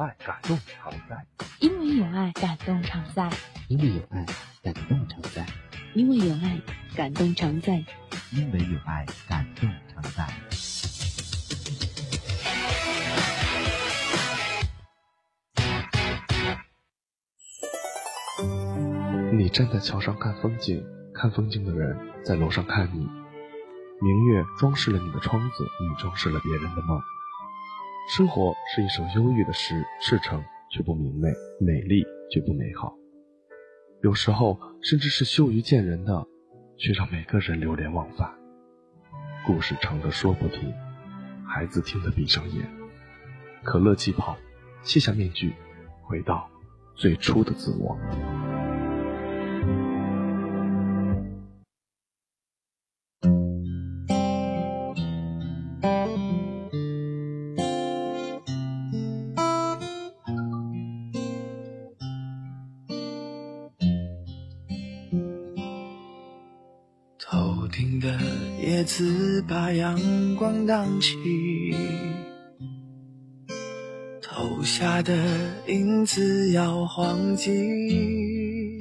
爱感动常在，因为有爱，感动常在。因为有爱，感动常在。因为有爱，感动常在。因为有爱，感动常在。你站在桥上看风景，看风景的人在楼上看你。明月装饰了你的窗子，你装饰了别人的梦。生活是一首忧郁的诗，赤诚却不明媚，美丽却不美好。有时候甚至是羞于见人的，却让每个人流连忘返。故事长的说不停，孩子听得闭上眼。可乐气泡，卸下面具，回到最初的自我。起，投下的影子摇晃起，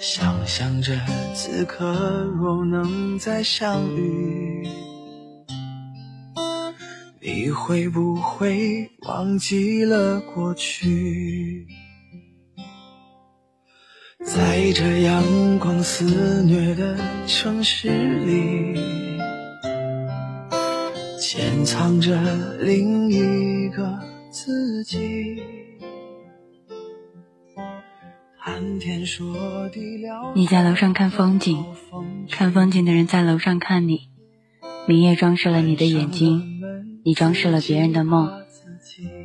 想象着此刻若能再相遇，你会不会忘记了过去？在这阳光肆虐的城市里，潜藏着另一个自己。谈天说地聊，你在楼上看风景，看风景的人在楼上看你。明夜装饰了你的眼睛，你装饰了别人的梦。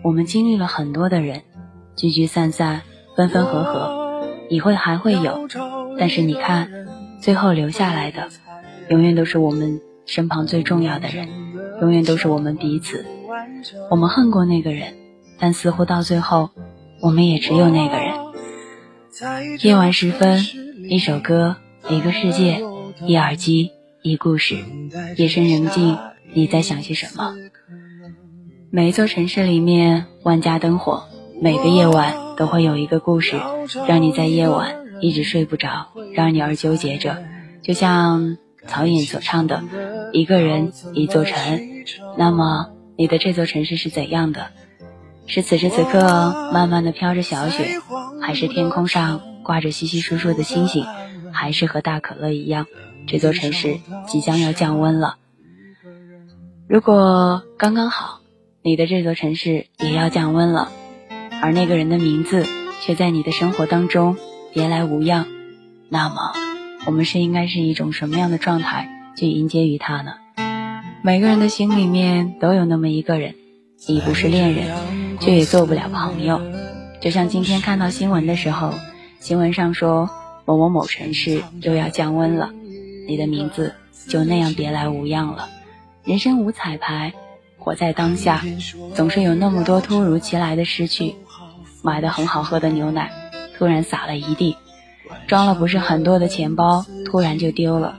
我们经历了很多的人，聚聚散散，分分合合。你会还会有，但是你看，最后留下来的，永远都是我们身旁最重要的人，永远都是我们彼此。我们恨过那个人，但似乎到最后，我们也只有那个人。夜晚时分，一首歌，一个世界，一耳机，一故事。夜深人静，你在想些什么？每一座城市里面，万家灯火，每个夜晚。都会有一个故事，让你在夜晚一直睡不着，让你而纠结着。就像曹颖所唱的《一个人一座城》，那么你的这座城市是怎样的？是此时此刻慢慢的飘着小雪，还是天空上挂着稀稀疏疏的星星？还是和大可乐一样，这座城市即将要降温了？如果刚刚好，你的这座城市也要降温了。而那个人的名字却在你的生活当中别来无恙，那么我们是应该是一种什么样的状态去迎接于他呢？每个人的心里面都有那么一个人，你不是恋人，却也做不了朋友。就像今天看到新闻的时候，新闻上说某某某城市又要降温了，你的名字就那样别来无恙了。人生无彩排，活在当下，总是有那么多突如其来的失去。买的很好喝的牛奶，突然洒了一地；装了不是很多的钱包，突然就丢了；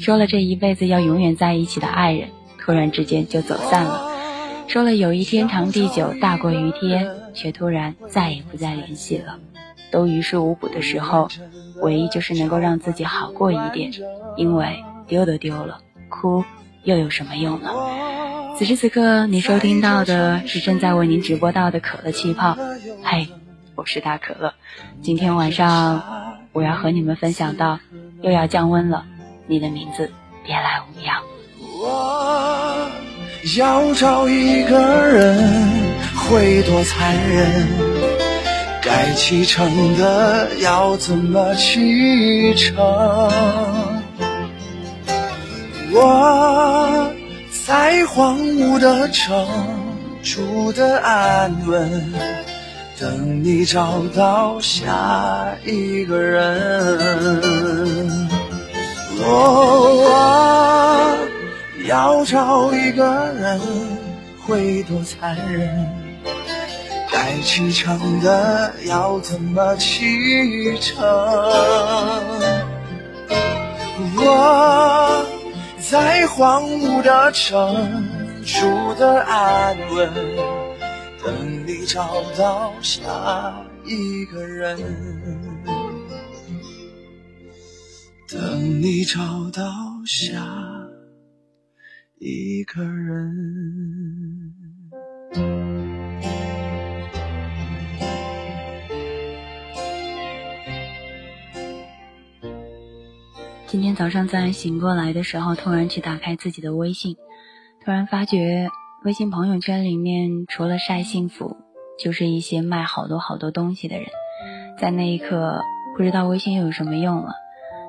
说了这一辈子要永远在一起的爱人，突然之间就走散了；说了有一天长地久大过于天，却突然再也不再联系了。都于事无补的时候，唯一就是能够让自己好过一点，因为丢都丢了，哭又有什么用呢？此时此刻，你收听到的是正在为您直播到的可乐气泡。嘿，我是大可乐。今天晚上我要和你们分享到，又要降温了，你的名字别来无恙。我要找一个人，会多残忍？该启程的要怎么启程？我。在荒芜的城，住的安稳，等你找到下一个人。我要找一个人，会多残忍？该启程的要怎么启程？我。在荒芜的城，住的安稳，等你找到下一个人，等你找到下一个人。今天早上在醒过来的时候，突然去打开自己的微信，突然发觉微信朋友圈里面除了晒幸福，就是一些卖好多好多东西的人。在那一刻，不知道微信又有什么用了，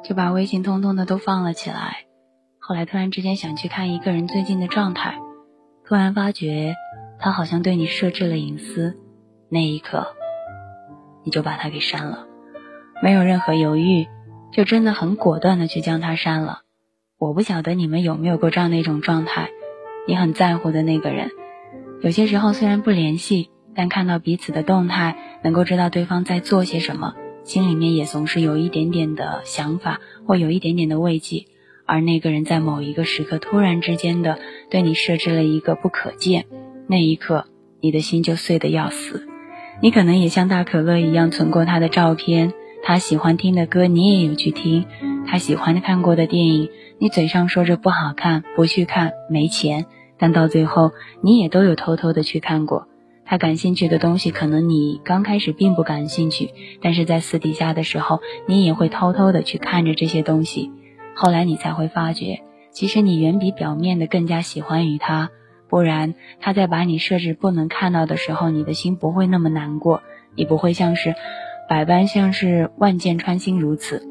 就把微信通通的都放了起来。后来突然之间想去看一个人最近的状态，突然发觉他好像对你设置了隐私，那一刻你就把他给删了，没有任何犹豫。就真的很果断的去将他删了。我不晓得你们有没有过这样的一种状态，你很在乎的那个人，有些时候虽然不联系，但看到彼此的动态，能够知道对方在做些什么，心里面也总是有一点点的想法，或有一点点的慰藉。而那个人在某一个时刻突然之间的对你设置了一个不可见，那一刻你的心就碎得要死。你可能也像大可乐一样存过他的照片。他喜欢听的歌，你也有去听；他喜欢看过的电影，你嘴上说着不好看，不去看，没钱，但到最后你也都有偷偷的去看过。他感兴趣的东西，可能你刚开始并不感兴趣，但是在私底下的时候，你也会偷偷的去看着这些东西。后来你才会发觉，其实你远比表面的更加喜欢于他，不然他在把你设置不能看到的时候，你的心不会那么难过，你不会像是。百般像是万箭穿心如此，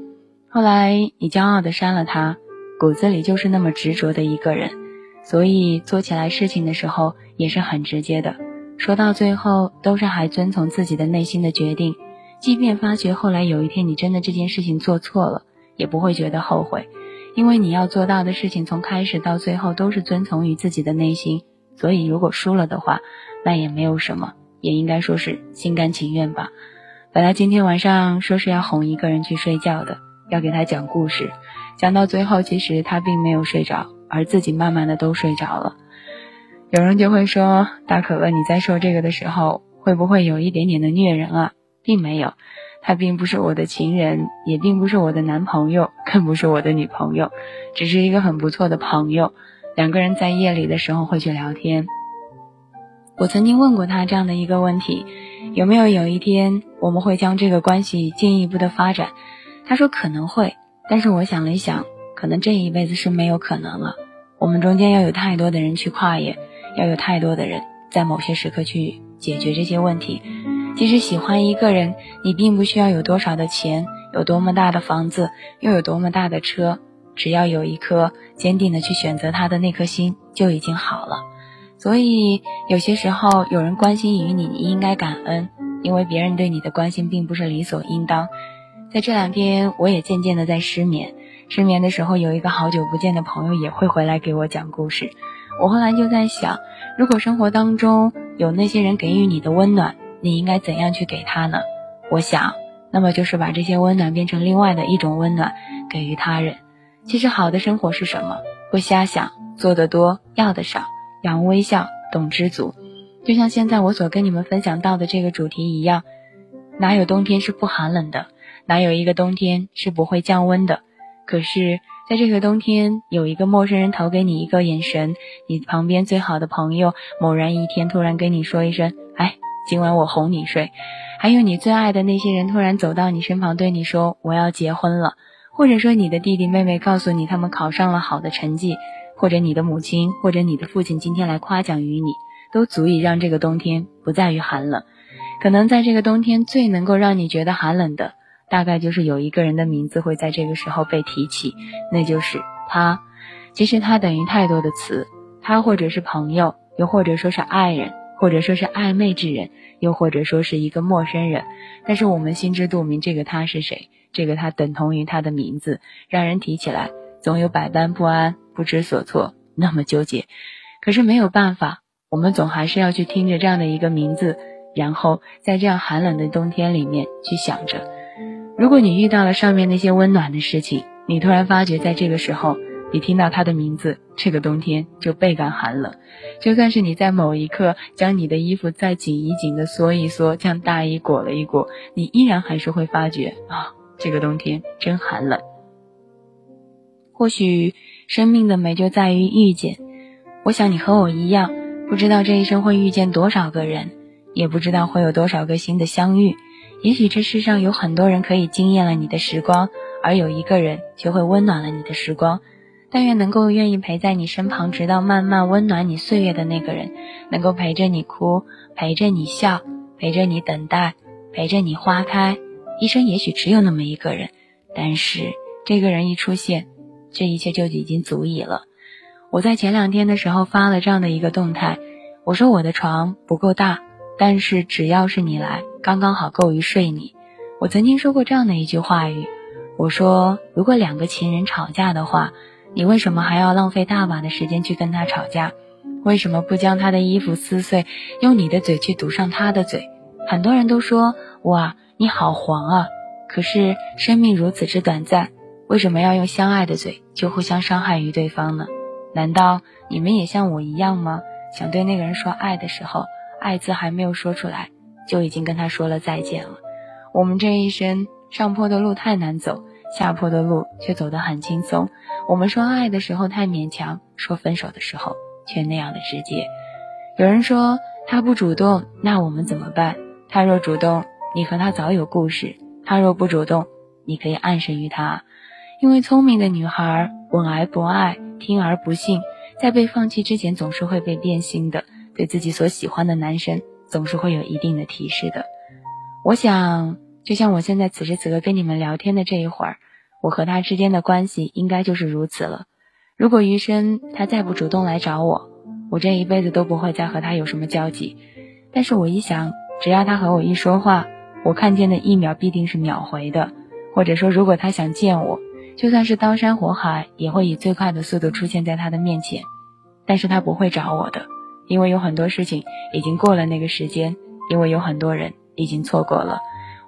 后来你骄傲的删了他，骨子里就是那么执着的一个人，所以做起来事情的时候也是很直接的，说到最后都是还遵从自己的内心的决定，即便发觉后来有一天你真的这件事情做错了，也不会觉得后悔，因为你要做到的事情从开始到最后都是遵从于自己的内心，所以如果输了的话，那也没有什么，也应该说是心甘情愿吧。本来今天晚上说是要哄一个人去睡觉的，要给他讲故事，讲到最后，其实他并没有睡着，而自己慢慢的都睡着了。有人就会说，大可乐，你在说这个的时候，会不会有一点点的虐人啊？并没有，他并不是我的情人，也并不是我的男朋友，更不是我的女朋友，只是一个很不错的朋友。两个人在夜里的时候会去聊天。我曾经问过他这样的一个问题。有没有有一天我们会将这个关系进一步的发展？他说可能会，但是我想了一想，可能这一辈子是没有可能了。我们中间要有太多的人去跨越，要有太多的人在某些时刻去解决这些问题。其实喜欢一个人，你并不需要有多少的钱，有多么大的房子，又有多么大的车，只要有一颗坚定的去选择他的那颗心就已经好了。所以有些时候有人关心于你，你应该感恩，因为别人对你的关心并不是理所应当。在这两天，我也渐渐的在失眠。失眠的时候，有一个好久不见的朋友也会回来给我讲故事。我后来就在想，如果生活当中有那些人给予你的温暖，你应该怎样去给他呢？我想，那么就是把这些温暖变成另外的一种温暖，给予他人。其实好的生活是什么？不瞎想，做得多，要的少。扬微笑，懂知足，就像现在我所跟你们分享到的这个主题一样，哪有冬天是不寒冷的？哪有一个冬天是不会降温的？可是，在这个冬天，有一个陌生人投给你一个眼神，你旁边最好的朋友某然一天突然跟你说一声：“哎，今晚我哄你睡。”还有你最爱的那些人突然走到你身旁对你说：“我要结婚了。”或者说你的弟弟妹妹告诉你他们考上了好的成绩。或者你的母亲，或者你的父亲，今天来夸奖于你，都足以让这个冬天不在于寒冷。可能在这个冬天最能够让你觉得寒冷的，大概就是有一个人的名字会在这个时候被提起，那就是他。其实他等于太多的词，他或者是朋友，又或者说是爱人，或者说是暧昧之人，又或者说是一个陌生人。但是我们心知肚明，这个他是谁？这个他等同于他的名字，让人提起来总有百般不安。不知所措，那么纠结，可是没有办法，我们总还是要去听着这样的一个名字，然后在这样寒冷的冬天里面去想着，如果你遇到了上面那些温暖的事情，你突然发觉在这个时候，你听到他的名字，这个冬天就倍感寒冷。就算是你在某一刻将你的衣服再紧一紧的缩一缩，将大衣裹了一裹，你依然还是会发觉啊，这个冬天真寒冷。或许生命的美就在于遇见。我想你和我一样，不知道这一生会遇见多少个人，也不知道会有多少个新的相遇。也许这世上有很多人可以惊艳了你的时光，而有一个人却会温暖了你的时光。但愿能够愿意陪在你身旁，直到慢慢温暖你岁月的那个人，能够陪着你哭，陪着你笑，陪着你等待，陪着你花开。一生也许只有那么一个人，但是这个人一出现，这一切就已经足以了。我在前两天的时候发了这样的一个动态，我说我的床不够大，但是只要是你来，刚刚好够于睡你。我曾经说过这样的一句话语，我说如果两个情人吵架的话。你为什么还要浪费大把的时间去跟他吵架？为什么不将他的衣服撕碎，用你的嘴去堵上他的嘴？很多人都说哇，你好黄啊！可是生命如此之短暂，为什么要用相爱的嘴就互相伤害于对方呢？难道你们也像我一样吗？想对那个人说爱的时候，爱字还没有说出来，就已经跟他说了再见了。我们这一生上坡的路太难走。下坡的路却走得很轻松。我们说爱的时候太勉强，说分手的时候却那样的直接。有人说他不主动，那我们怎么办？他若主动，你和他早有故事；他若不主动，你可以暗示于他。因为聪明的女孩稳而不爱，听而不信，在被放弃之前总是会被变心的。对自己所喜欢的男生，总是会有一定的提示的。我想。就像我现在此时此刻跟你们聊天的这一会儿，我和他之间的关系应该就是如此了。如果余生他再不主动来找我，我这一辈子都不会再和他有什么交集。但是我一想，只要他和我一说话，我看见的一秒必定是秒回的。或者说，如果他想见我，就算是刀山火海，也会以最快的速度出现在他的面前。但是他不会找我的，因为有很多事情已经过了那个时间，因为有很多人已经错过了。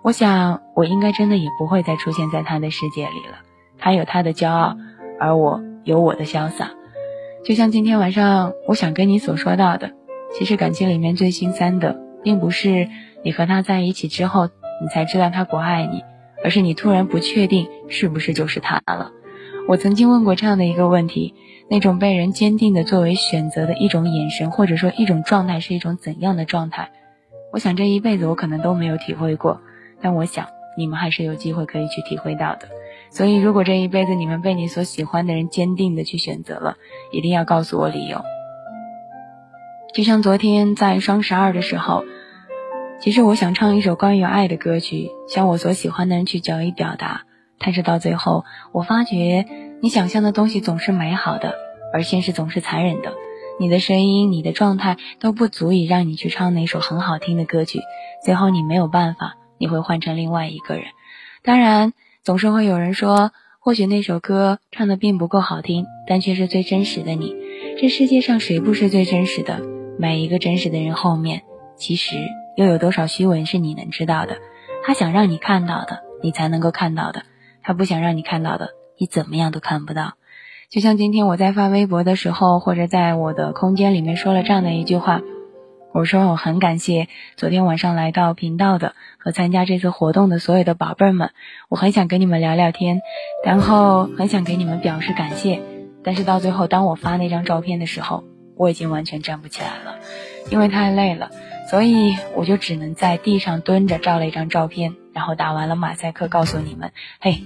我想，我应该真的也不会再出现在他的世界里了。他有他的骄傲，而我有我的潇洒。就像今天晚上我想跟你所说到的，其实感情里面最心酸的，并不是你和他在一起之后，你才知道他不爱你，而是你突然不确定是不是就是他了。我曾经问过这样的一个问题：那种被人坚定的作为选择的一种眼神，或者说一种状态，是一种怎样的状态？我想这一辈子我可能都没有体会过。但我想，你们还是有机会可以去体会到的。所以，如果这一辈子你们被你所喜欢的人坚定的去选择了，一定要告诉我理由。就像昨天在双十二的时候，其实我想唱一首关于爱的歌曲，向我所喜欢的人去交以表达。但是到最后，我发觉你想象的东西总是美好的，而现实总是残忍的。你的声音、你的状态都不足以让你去唱那首很好听的歌曲，最后你没有办法。你会换成另外一个人，当然，总是会有人说，或许那首歌唱的并不够好听，但却是最真实的你。这世界上谁不是最真实的？每一个真实的人后面，其实又有多少虚伪是你能知道的？他想让你看到的，你才能够看到的；他不想让你看到的，你怎么样都看不到。就像今天我在发微博的时候，或者在我的空间里面说了这样的一句话。我说我很感谢昨天晚上来到频道的和参加这次活动的所有的宝贝儿们，我很想跟你们聊聊天，然后很想给你们表示感谢，但是到最后当我发那张照片的时候，我已经完全站不起来了，因为太累了，所以我就只能在地上蹲着照了一张照片，然后打完了马赛克，告诉你们，嘿。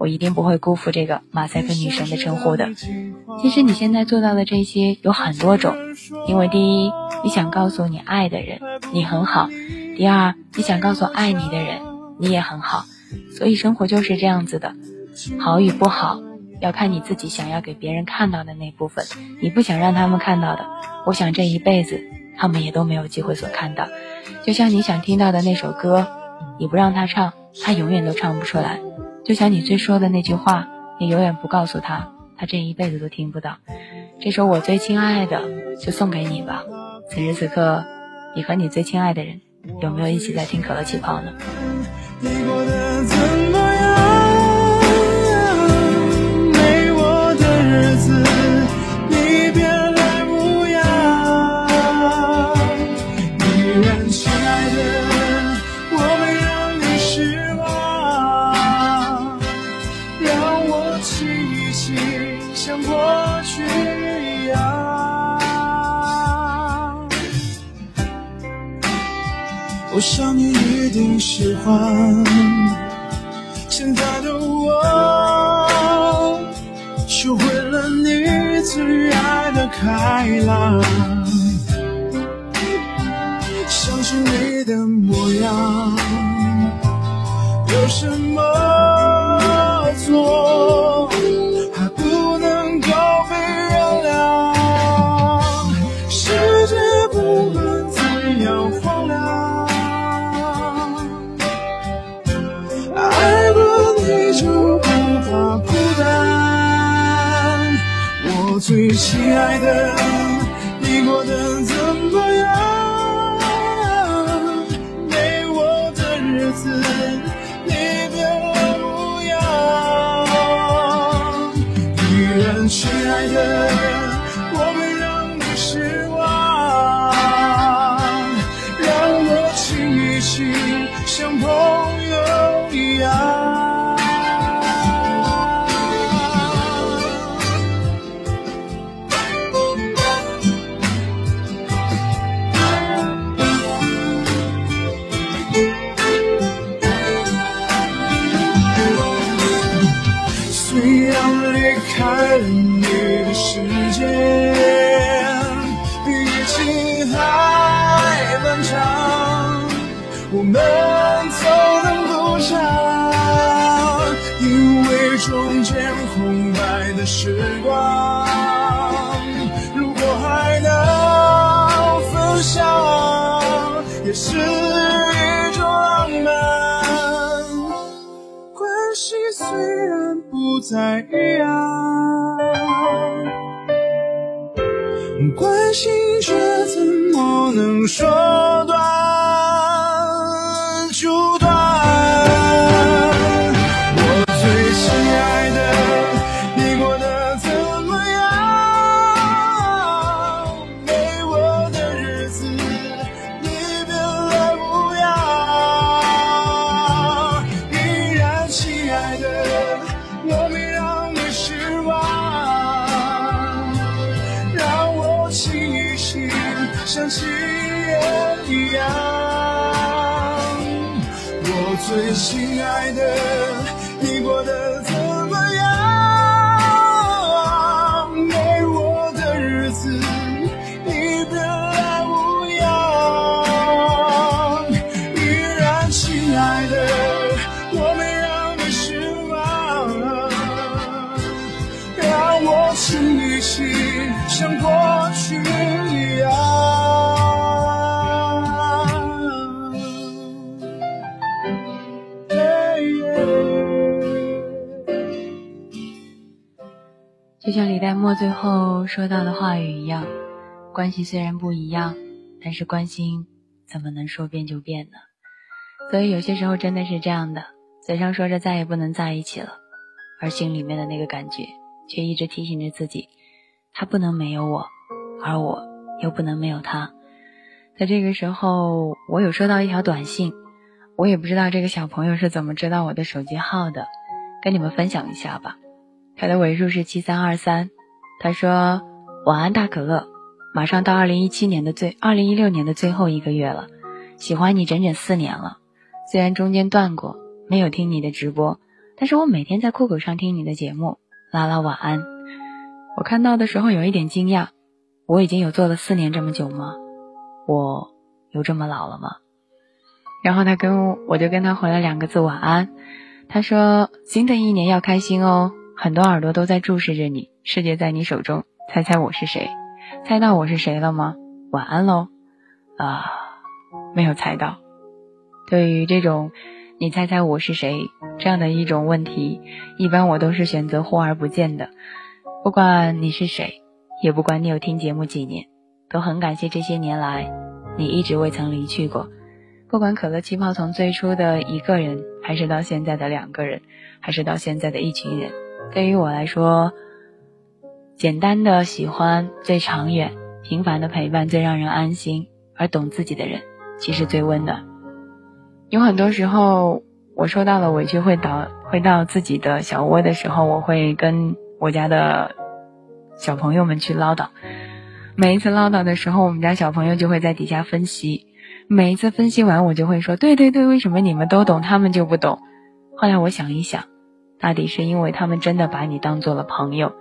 我一定不会辜负这个马赛克女神的称呼的。其实你现在做到的这些有很多种，因为第一，你想告诉你爱的人你很好；第二，你想告诉爱你的人你也很好。所以生活就是这样子的，好与不好要看你自己想要给别人看到的那部分。你不想让他们看到的，我想这一辈子他们也都没有机会所看到。就像你想听到的那首歌，你不让他唱，他永远都唱不出来。就像你最说的那句话，你永远不告诉他，他这一辈子都听不到。这首我最亲爱的就送给你吧。此时此刻，你和你最亲爱的人有没有一起在听可乐气泡呢？你过得怎么样？我们走的不长，因为中间空白的时光，如果还能分享，也是一种浪漫。关系虽然不再一样，关心却怎么能说断就像李代沫最后说到的话语一样，关系虽然不一样，但是关心怎么能说变就变呢？所以有些时候真的是这样的，嘴上说着再也不能在一起了，而心里面的那个感觉却一直提醒着自己，他不能没有我，而我又不能没有他。在这个时候，我有收到一条短信，我也不知道这个小朋友是怎么知道我的手机号的，跟你们分享一下吧。他的尾数是七三二三，他说：“晚安，大可乐，马上到二零一七年的最二零一六年的最后一个月了，喜欢你整整四年了。虽然中间断过，没有听你的直播，但是我每天在酷狗上听你的节目。拉拉晚安。我看到的时候有一点惊讶，我已经有做了四年这么久吗？我有这么老了吗？然后他跟我，我就跟他回了两个字晚安。他说：新的一年要开心哦。”很多耳朵都在注视着你，世界在你手中，猜猜我是谁？猜到我是谁了吗？晚安喽！啊，没有猜到。对于这种“你猜猜我是谁”这样的一种问题，一般我都是选择忽而不见的。不管你是谁，也不管你有听节目几年，都很感谢这些年来你一直未曾离去过。不管可乐气泡从最初的一个人，还是到现在的两个人，还是到现在的一群人。对于我来说，简单的喜欢最长远，平凡的陪伴最让人安心，而懂自己的人其实最温暖。有很多时候，我受到了委屈，会倒回到自己的小窝的时候，我会跟我家的小朋友们去唠叨。每一次唠叨的时候，我们家小朋友就会在底下分析。每一次分析完，我就会说：“对对对，为什么你们都懂，他们就不懂？”后来我想一想，大抵是因为他们真的把你当做了朋友，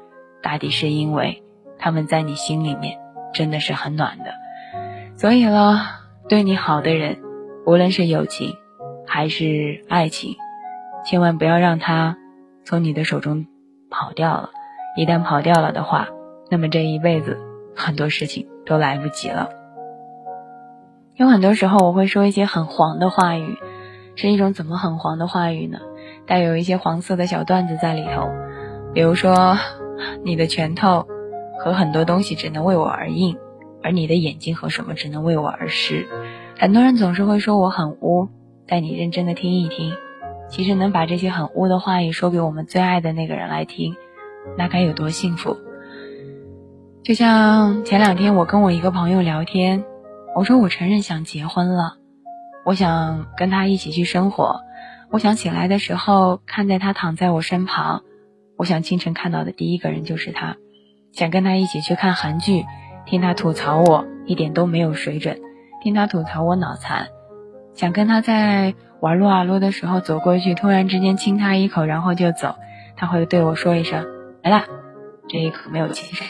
大抵是因为他们在你心里面真的是很暖的。所以了，对你好的人，无论是友情还是爱情，千万不要让他从你的手中跑掉了。一旦跑掉了的话，那么这一辈子。很多事情都来不及了。有很多时候，我会说一些很黄的话语，是一种怎么很黄的话语呢？带有一些黄色的小段子在里头，比如说，你的拳头和很多东西只能为我而硬，而你的眼睛和什么只能为我而湿。很多人总是会说我很污，但你认真的听一听，其实能把这些很污的话语说给我们最爱的那个人来听，那该有多幸福！就像前两天我跟我一个朋友聊天，我说我承认想结婚了，我想跟他一起去生活，我想醒来的时候看在他躺在我身旁，我想清晨看到的第一个人就是他，想跟他一起去看韩剧，听他吐槽我一点都没有水准，听他吐槽我脑残，想跟他在玩撸啊撸的时候走过去，突然之间亲他一口然后就走，他会对我说一声来啦，这一口没有亲上。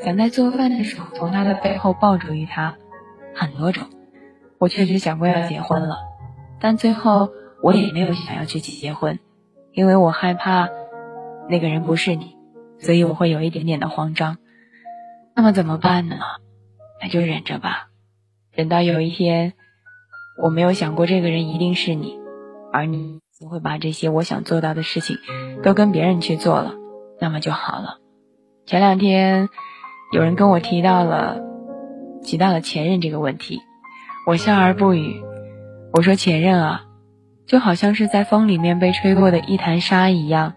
想在做饭的时候从他的背后抱住于他，很多种。我确实想过要结婚了，但最后我也没有想要去结婚，因为我害怕那个人不是你，所以我会有一点点的慌张。那么怎么办呢？那就忍着吧，忍到有一天我没有想过这个人一定是你，而你会把这些我想做到的事情都跟别人去做了，那么就好了。前两天。有人跟我提到了，提到了前任这个问题，我笑而不语。我说前任啊，就好像是在风里面被吹过的一潭沙一样，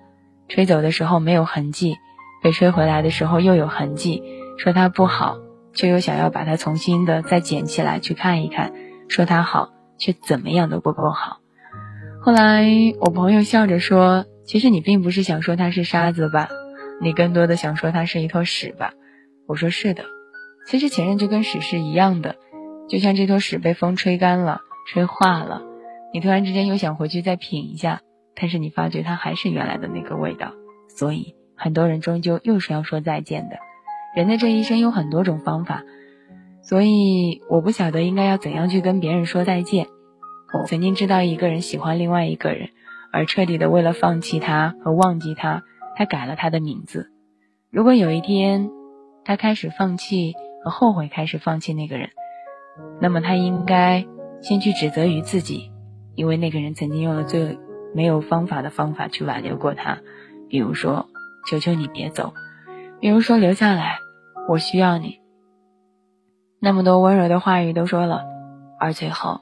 吹走的时候没有痕迹，被吹回来的时候又有痕迹。说它不好，却又想要把它重新的再捡起来去看一看；说它好，却怎么样都不够好。后来我朋友笑着说：“其实你并不是想说它是沙子吧？你更多的想说它是一坨屎吧？”我说是的，其实前任就跟屎是一样的，就像这坨屎被风吹干了、吹化了，你突然之间又想回去再品一下，但是你发觉它还是原来的那个味道，所以很多人终究又是要说再见的。人的这一生有很多种方法，所以我不晓得应该要怎样去跟别人说再见。我曾经知道一个人喜欢另外一个人，而彻底的为了放弃他和忘记他，他改了他的名字。如果有一天，他开始放弃和后悔，开始放弃那个人，那么他应该先去指责于自己，因为那个人曾经用了最没有方法的方法去挽留过他，比如说求求你别走，比如说留下来，我需要你。那么多温柔的话语都说了，而最后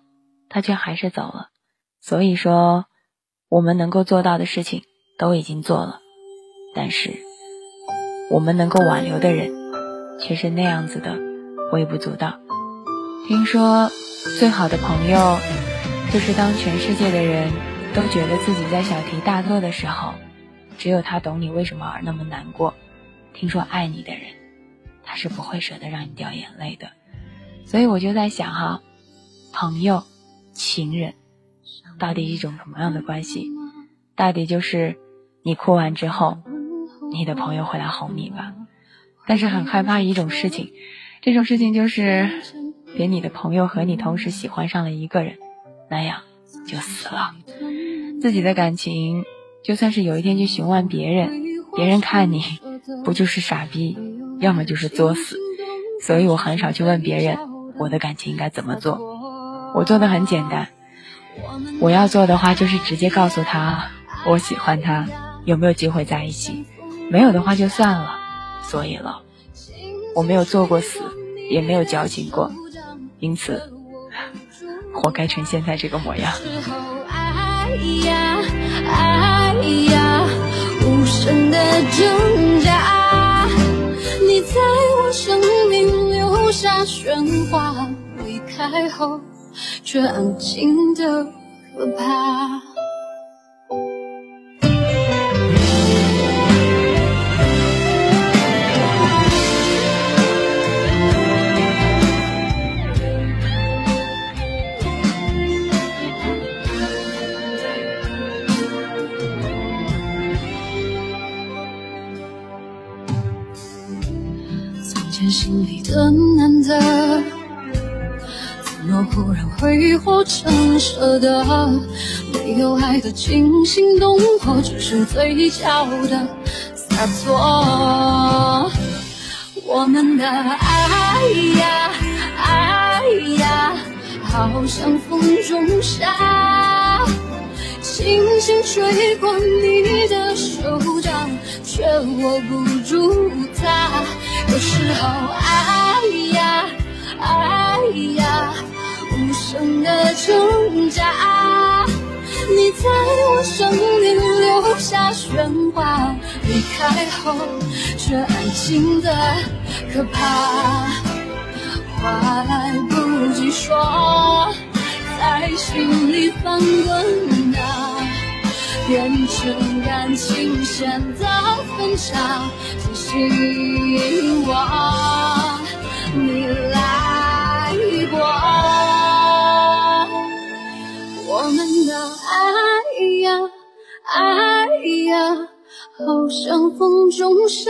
他却还是走了。所以说，我们能够做到的事情都已经做了，但是我们能够挽留的人。却是那样子的微不足道。听说最好的朋友，就是当全世界的人都觉得自己在小题大做的时候，只有他懂你为什么而那么难过。听说爱你的人，他是不会舍得让你掉眼泪的。所以我就在想哈，朋友、情人，到底一种什么样的关系？到底就是你哭完之后，你的朋友会来哄你吧？但是很害怕一种事情，这种事情就是连你的朋友和你同时喜欢上了一个人，那样就死了。自己的感情就算是有一天去询问别人，别人看你不就是傻逼，要么就是作死。所以我很少去问别人我的感情应该怎么做。我做的很简单，我要做的话就是直接告诉他我喜欢他，有没有机会在一起？没有的话就算了。所以了，我没有做过死，也没有矫情过，因此活该成现在这个模样。爱呀爱呀无声的挣扎，你在我生命留下喧哗，离开后。却安静的可怕。的难得，怎么忽然挥霍成舍得？没有爱的惊心动魄，只是嘴角的洒脱。我们的爱呀爱呀，好像风中沙，轻轻吹过你的手掌，却握不住它。有时候，爱呀，爱呀，无声的挣扎。你在我生命留下喧哗，离开后却安静的可怕。话来不及说，在心里翻滚啊，变成感情线的分岔。希望你来过，我们的爱呀爱呀，好像风中沙，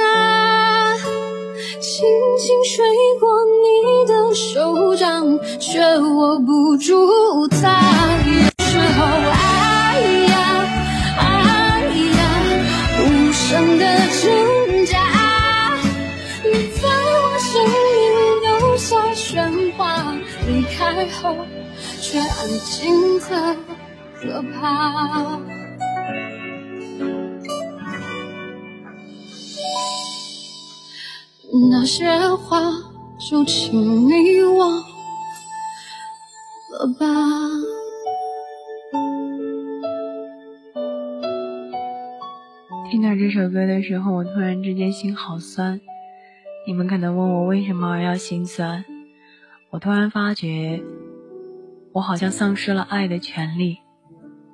轻轻吹过你的手掌，却握不住它。有时候爱呀爱呀，无声的挣扎。你在我生命留下喧哗离开后，却安静的可怕。那些话，就请你忘了吧。听到这首歌的时候，我突然之间心好酸。你们可能问我为什么而要心酸？我突然发觉，我好像丧失了爱的权利，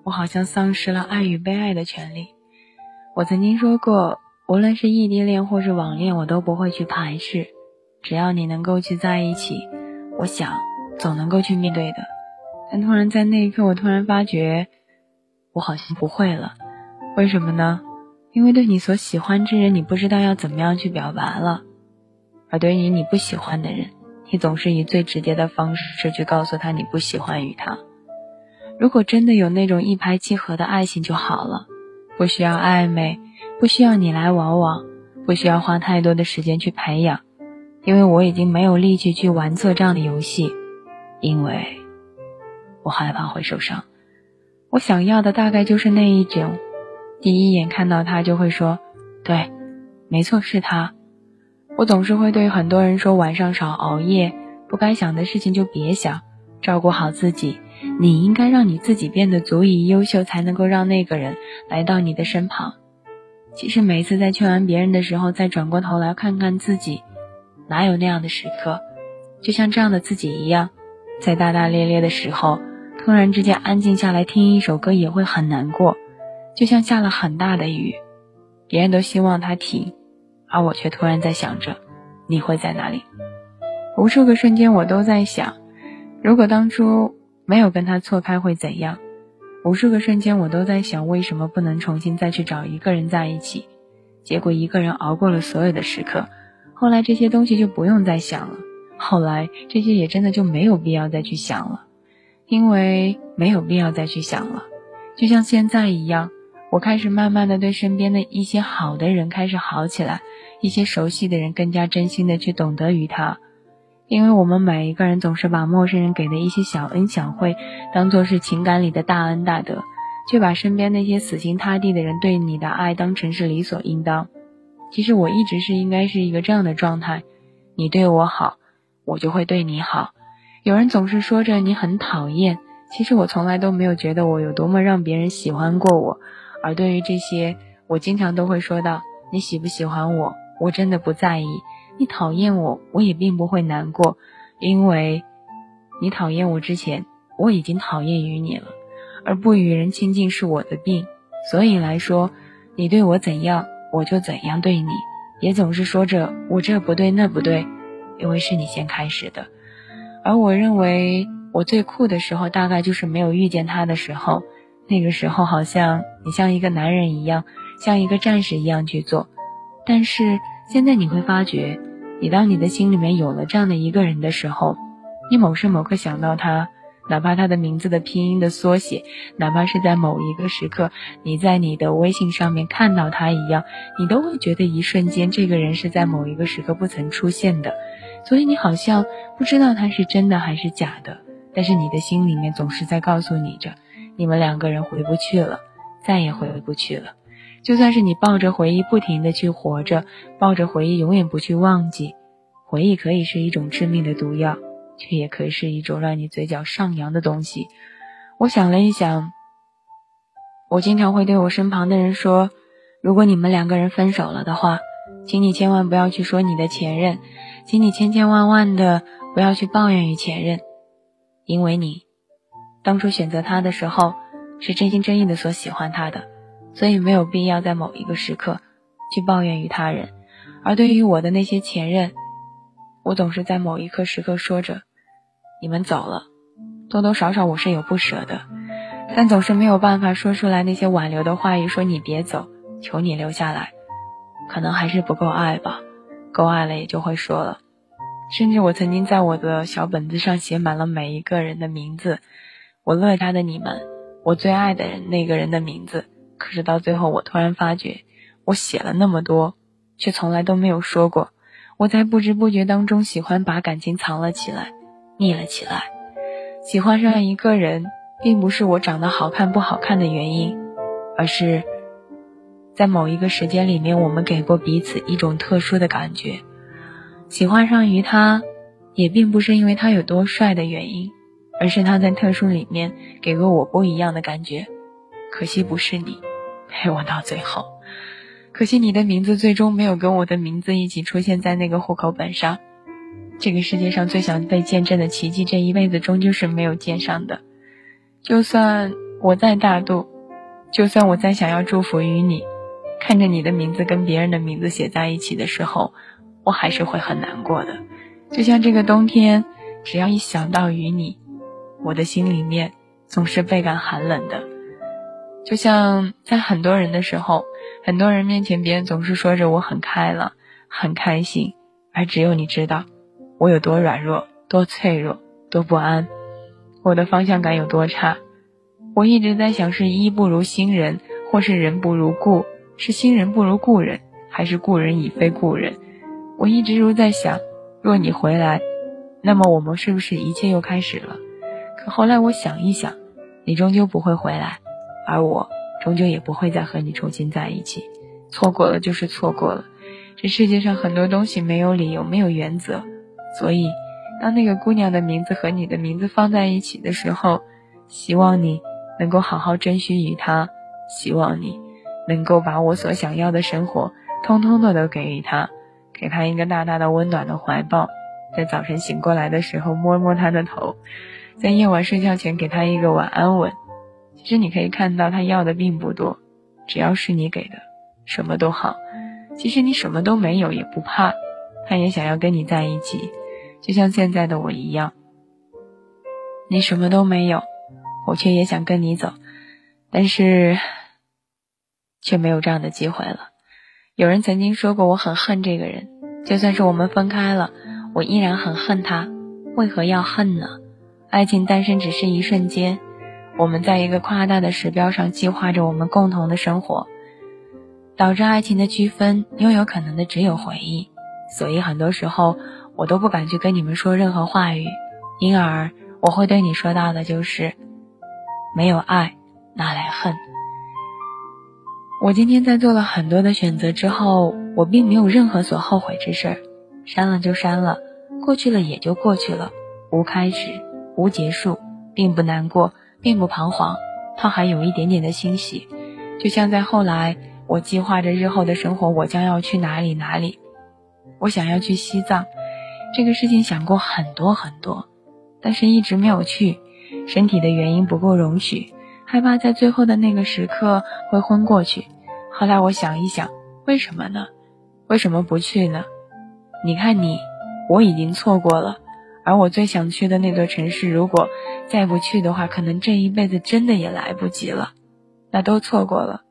我好像丧失了爱与被爱的权利。我曾经说过，无论是异地恋或是网恋，我都不会去排斥，只要你能够去在一起，我想总能够去面对的。但突然在那一刻，我突然发觉，我好像不会了。为什么呢？因为对你所喜欢之人，你不知道要怎么样去表白了；而对于你不喜欢的人，你总是以最直接的方式去告诉他你不喜欢与他。如果真的有那种一拍即合的爱情就好了，不需要暧昧，不需要你来往往，不需要花太多的时间去培养，因为我已经没有力气去玩做这样的游戏，因为我害怕会受伤。我想要的大概就是那一种，第一眼看到他就会说，对，没错，是他。我总是会对很多人说，晚上少熬夜，不该想的事情就别想，照顾好自己。你应该让你自己变得足以优秀，才能够让那个人来到你的身旁。其实每次在劝完别人的时候，再转过头来看看自己，哪有那样的时刻？就像这样的自己一样，在大大咧咧的时候，突然之间安静下来听一首歌也会很难过。就像下了很大的雨，别人都希望它停。而我却突然在想着，你会在哪里？无数个瞬间，我都在想，如果当初没有跟他错开会怎样？无数个瞬间，我都在想，为什么不能重新再去找一个人在一起？结果一个人熬过了所有的时刻，后来这些东西就不用再想了。后来这些也真的就没有必要再去想了，因为没有必要再去想了，就像现在一样。我开始慢慢的对身边的一些好的人开始好起来，一些熟悉的人更加真心的去懂得于他，因为我们每一个人总是把陌生人给的一些小恩小惠当做是情感里的大恩大德，却把身边那些死心塌地的人对你的爱当成是理所应当。其实我一直是应该是一个这样的状态，你对我好，我就会对你好。有人总是说着你很讨厌，其实我从来都没有觉得我有多么让别人喜欢过我。而对于这些，我经常都会说到：你喜不喜欢我，我真的不在意；你讨厌我，我也并不会难过，因为你讨厌我之前，我已经讨厌于你了，而不与人亲近是我的病。所以来说，你对我怎样，我就怎样对你，也总是说着我这不对那不对，因为是你先开始的。而我认为我最酷的时候，大概就是没有遇见他的时候。那个时候，好像你像一个男人一样，像一个战士一样去做。但是现在你会发觉，你当你的心里面有了这样的一个人的时候，你某时某刻想到他，哪怕他的名字的拼音的缩写，哪怕是在某一个时刻你在你的微信上面看到他一样，你都会觉得一瞬间这个人是在某一个时刻不曾出现的。所以你好像不知道他是真的还是假的，但是你的心里面总是在告诉你着。你们两个人回不去了，再也回不去了。就算是你抱着回忆不停的去活着，抱着回忆永远不去忘记。回忆可以是一种致命的毒药，却也可以是一种让你嘴角上扬的东西。我想了一想，我经常会对我身旁的人说：如果你们两个人分手了的话，请你千万不要去说你的前任，请你千千万万的不要去抱怨于前任，因为你。当初选择他的时候，是真心真意的所喜欢他的，所以没有必要在某一个时刻去抱怨于他人。而对于我的那些前任，我总是在某一刻时刻说着：“你们走了，多多少少我是有不舍的，但总是没有办法说出来那些挽留的话语，说你别走，求你留下来。可能还是不够爱吧，够爱了也就会说了。甚至我曾经在我的小本子上写满了每一个人的名字。”我乐他的你们，我最爱的人那个人的名字，可是到最后我突然发觉，我写了那么多，却从来都没有说过。我在不知不觉当中喜欢把感情藏了起来，腻了起来。喜欢上一个人，并不是我长得好看不好看的原因，而是在某一个时间里面，我们给过彼此一种特殊的感觉。喜欢上于他，也并不是因为他有多帅的原因。而是他在特殊里面给过我不一样的感觉，可惜不是你陪我到最后，可惜你的名字最终没有跟我的名字一起出现在那个户口本上。这个世界上最想被见证的奇迹，这一辈子终究是没有见上的。就算我再大度，就算我再想要祝福于你，看着你的名字跟别人的名字写在一起的时候，我还是会很难过的。就像这个冬天，只要一想到与你。我的心里面总是倍感寒冷的，就像在很多人的时候，很多人面前，别人总是说着我很开朗、很开心，而只有你知道我有多软弱、多脆弱、多不安，我的方向感有多差。我一直在想，是衣不如新人，或是人不如故，是新人不如故人，还是故人已非故人？我一直都在想，若你回来，那么我们是不是一切又开始了？可后来我想一想，你终究不会回来，而我终究也不会再和你重新在一起。错过了就是错过了，这世界上很多东西没有理由，没有原则。所以，当那个姑娘的名字和你的名字放在一起的时候，希望你能够好好珍惜与她，希望你能够把我所想要的生活，通通的都给予她，给她一个大大的温暖的怀抱，在早晨醒过来的时候摸摸她的头。在夜晚睡觉前给她一个晚安吻。其实你可以看到，他要的并不多，只要是你给的，什么都好。其实你什么都没有也不怕，他也想要跟你在一起，就像现在的我一样。你什么都没有，我却也想跟你走，但是却没有这样的机会了。有人曾经说过，我很恨这个人，就算是我们分开了，我依然很恨他。为何要恨呢？爱情诞生只是一瞬间，我们在一个夸大的时标上计划着我们共同的生活，导致爱情的区分拥有可能的只有回忆，所以很多时候我都不敢去跟你们说任何话语，因而我会对你说到的就是，没有爱哪来恨？我今天在做了很多的选择之后，我并没有任何所后悔之事，删了就删了，过去了也就过去了，无开始。无结束，并不难过，并不彷徨，他还有一点点的欣喜，就像在后来，我计划着日后的生活，我将要去哪里哪里，我想要去西藏，这个事情想过很多很多，但是一直没有去，身体的原因不够容许，害怕在最后的那个时刻会昏过去。后来我想一想，为什么呢？为什么不去呢？你看你，我已经错过了，而我最想去的那座城市，如果再不去的话，可能这一辈子真的也来不及了。那都错过了，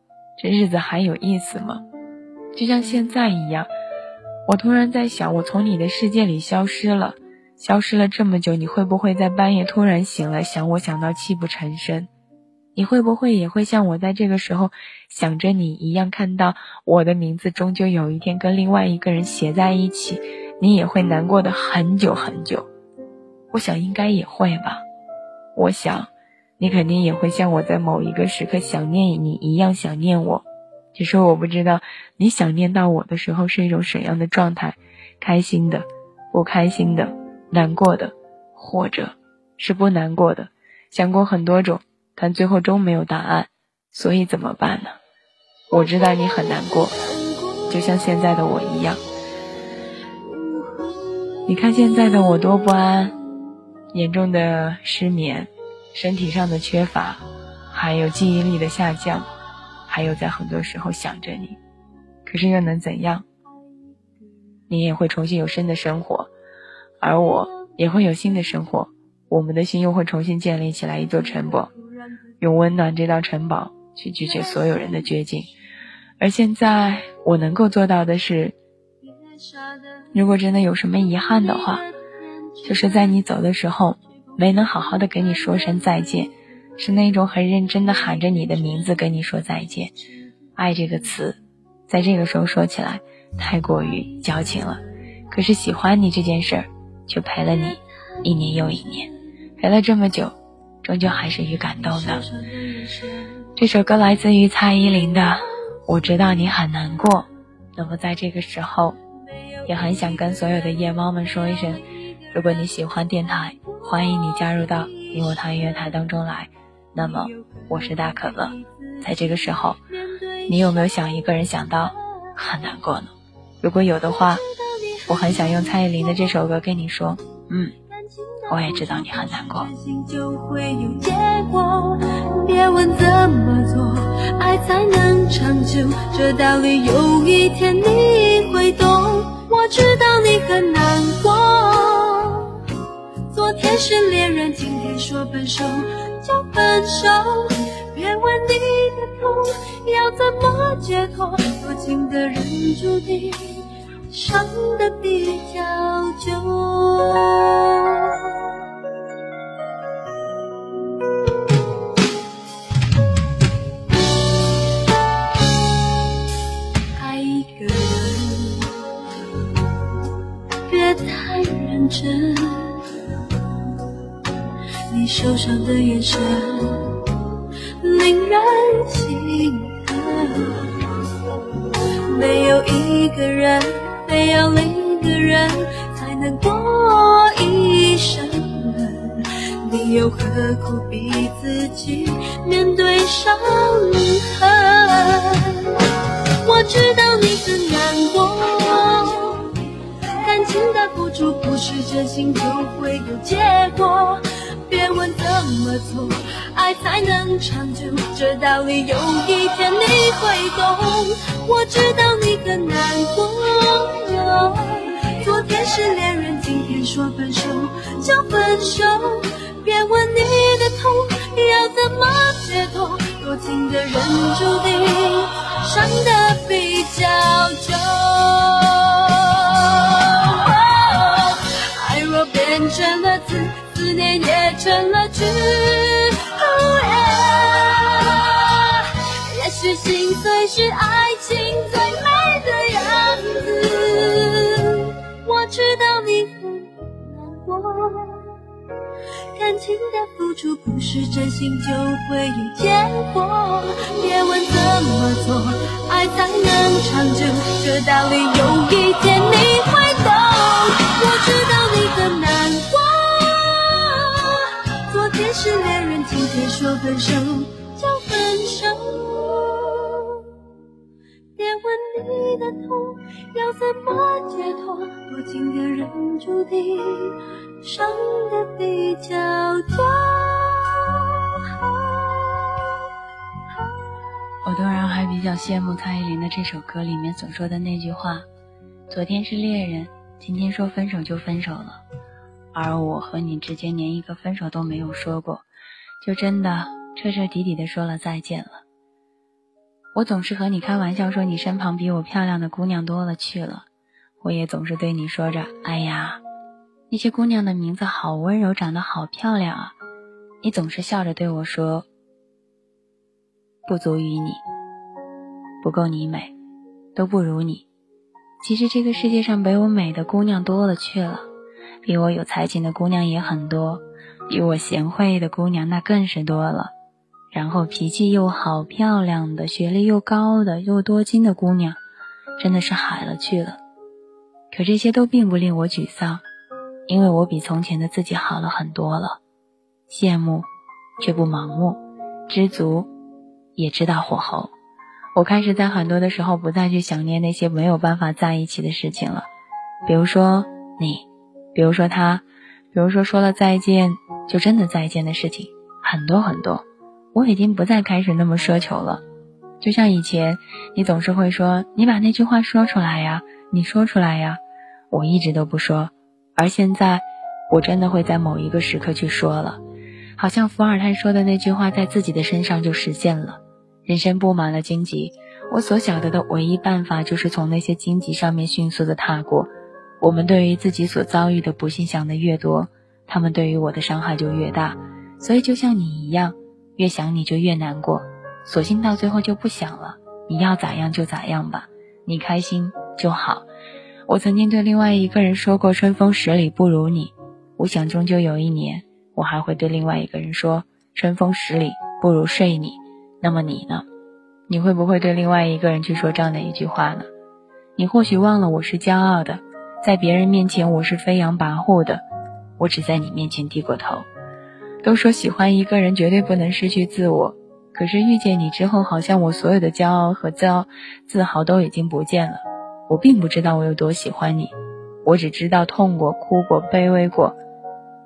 这日子还有意思吗？就像现在一样，我突然在想，我从你的世界里消失了。消失了这么久，你会不会在半夜突然醒了，想我想到泣不成声？你会不会也会像我在这个时候想着你一样，看到我的名字终究有一天跟另外一个人写在一起，你也会难过的很久很久？我想应该也会吧。我想，你肯定也会像我在某一个时刻想念你一样想念我，只是我不知道你想念到我的时候是一种怎样的状态，开心的，不开心的。难过的，或者是不难过的，想过很多种，但最后终没有答案，所以怎么办呢？我知道你很难过，就像现在的我一样。你看现在的我多不安，严重的失眠，身体上的缺乏，还有记忆力的下降，还有在很多时候想着你，可是又能怎样？你也会重新有新的生活。而我也会有新的生活，我们的心又会重新建立起来一座城堡，用温暖这道城堡去拒绝所有人的绝境。而现在我能够做到的是，如果真的有什么遗憾的话，就是在你走的时候没能好好的跟你说声再见，是那种很认真的喊着你的名字跟你说再见。爱这个词，在这个时候说起来太过于矫情了，可是喜欢你这件事儿。就陪了你一年又一年，陪了这么久，终究还是于感动的。这首歌来自于蔡依林的《我知道你很难过》。那么在这个时候，也很想跟所有的夜猫们说一声：如果你喜欢电台，欢迎你加入到你我他音乐台当中来。那么我是大可乐，在这个时候，你有没有想一个人想到很难过呢？如果有的话。我很想用蔡依林的这首歌跟你说，嗯，我也知道你很难过。别问怎么做，爱才能长久，这道理有一天你会懂。我知道你很难过，是恋人，今天说分手就分手。别问你的痛要怎么解脱，多情的人注定。伤得比较久。爱一个人，别太认真。受伤的眼神，令人心疼。没有一个人。非要另一个人才能过一生，你又何苦逼自己面对伤痕？我知道你很难过，感情的付出不是真心就会有结果。别问怎么做，爱才能长久，这道理有一天你会懂。我知道你很难过，昨天是恋人，今天说分手就分手。别问你的痛要怎么解脱，多情的人注定伤得比较久。念也成了句，也许心碎是爱情最美的样子。我知道你很难过，感情的付出不是真心就会有结果。别问怎么做，爱才能长久，这道理有一天你会懂。我知道你很难过。昨是恋人，今天说分手就分手。别问你的痛要怎么解脱，多情的人注定伤得比较久。我当然还比较羡慕蔡依林的这首歌里面所说的那句话：昨天是恋人，今天说分手就分手了。而我和你之间连一个分手都没有说过，就真的彻彻底底的说了再见了。我总是和你开玩笑说你身旁比我漂亮的姑娘多了去了，我也总是对你说着：“哎呀，那些姑娘的名字好温柔，长得好漂亮啊。”你总是笑着对我说：“不足于你，不够你美，都不如你。”其实这个世界上比我美的姑娘多了去了。比我有才情的姑娘也很多，比我贤惠的姑娘那更是多了。然后脾气又好、漂亮的、学历又高的、又多金的姑娘，真的是海了去了。可这些都并不令我沮丧，因为我比从前的自己好了很多了。羡慕，却不盲目；知足，也知道火候。我开始在很多的时候不再去想念那些没有办法在一起的事情了，比如说你。比如说他，比如说说了再见就真的再见的事情，很多很多。我已经不再开始那么奢求了。就像以前，你总是会说：“你把那句话说出来呀，你说出来呀。”我一直都不说。而现在，我真的会在某一个时刻去说了。好像伏尔泰说的那句话，在自己的身上就实现了。人生布满了荆棘，我所晓得的唯一办法，就是从那些荆棘上面迅速的踏过。我们对于自己所遭遇的不幸想的越多，他们对于我的伤害就越大。所以就像你一样，越想你就越难过，索性到最后就不想了。你要咋样就咋样吧，你开心就好。我曾经对另外一个人说过“春风十里不如你”，我想终究有一年，我还会对另外一个人说“春风十里不如睡你”。那么你呢？你会不会对另外一个人去说这样的一句话呢？你或许忘了我是骄傲的。在别人面前我是飞扬跋扈的，我只在你面前低过头。都说喜欢一个人绝对不能失去自我，可是遇见你之后，好像我所有的骄傲和自自豪都已经不见了。我并不知道我有多喜欢你，我只知道痛过、哭过、卑微过。